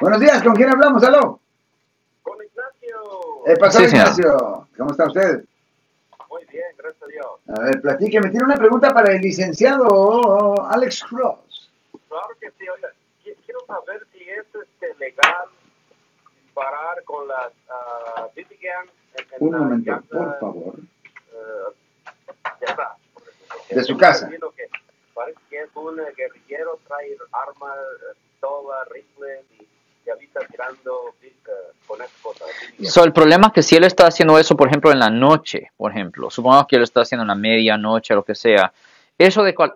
Buenos días, ¿con quién hablamos? ¿Aló? Con Ignacio. Eh, pastor Sí. Ignacio, ¿cómo está usted? Muy bien, gracias a Dios. A ver, platíqueme. Tiene una pregunta para el licenciado Alex Cross. Claro que sí, oiga, qui- quiero saber si es este, legal disparar con las uh, en, Un momento, llanta, por favor. eh, de atrás. De su casa. que Parece que es un guerrillero, trae armas, eh, pistola, rifles y So, el problema es que si él está haciendo eso, por ejemplo, en la noche, por ejemplo, supongamos que él está haciendo en la medianoche, lo que sea, eso de cual,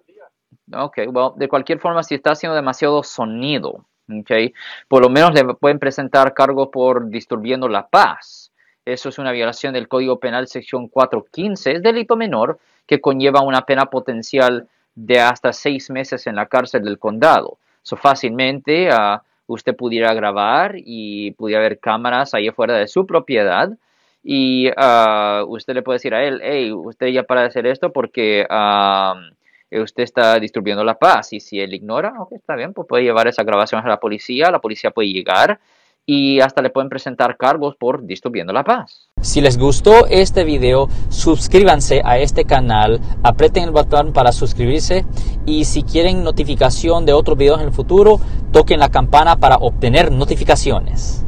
okay, well, de cualquier forma, si está haciendo demasiado sonido, okay, por lo menos le pueden presentar cargos por disturbiendo la paz. Eso es una violación del Código Penal, sección 415, es delito menor que conlleva una pena potencial de hasta seis meses en la cárcel del condado. So, fácilmente ah, usted pudiera grabar y pudiera ver cámaras ahí afuera de su propiedad y ah, usted le puede decir a él, hey, usted ya para de hacer esto porque ah, usted está distribuyendo la paz. Y si él ignora, ok, está bien, pues puede llevar esa grabación a la policía, la policía puede llegar y hasta le pueden presentar cargos por distribuyendo la paz. Si les gustó este video, suscríbanse a este canal, aprieten el botón para suscribirse y si quieren notificación de otros videos en el futuro, toquen la campana para obtener notificaciones.